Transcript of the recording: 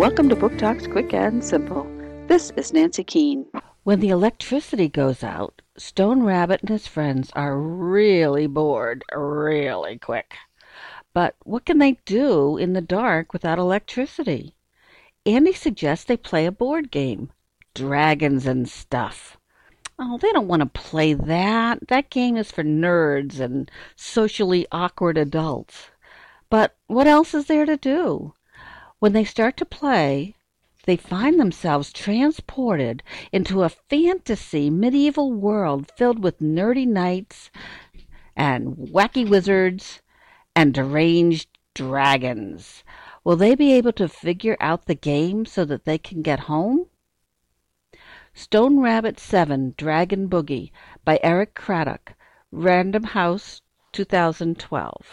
Welcome to Book Talks Quick and Simple. This is Nancy Keene. When the electricity goes out, Stone Rabbit and his friends are really bored really quick. But what can they do in the dark without electricity? Andy suggests they play a board game, Dragons and Stuff. Oh, they don't want to play that. That game is for nerds and socially awkward adults. But what else is there to do? When they start to play, they find themselves transported into a fantasy medieval world filled with nerdy knights and wacky wizards and deranged dragons. Will they be able to figure out the game so that they can get home? Stone Rabbit 7 Dragon Boogie by Erik Craddock, Random House, 2012.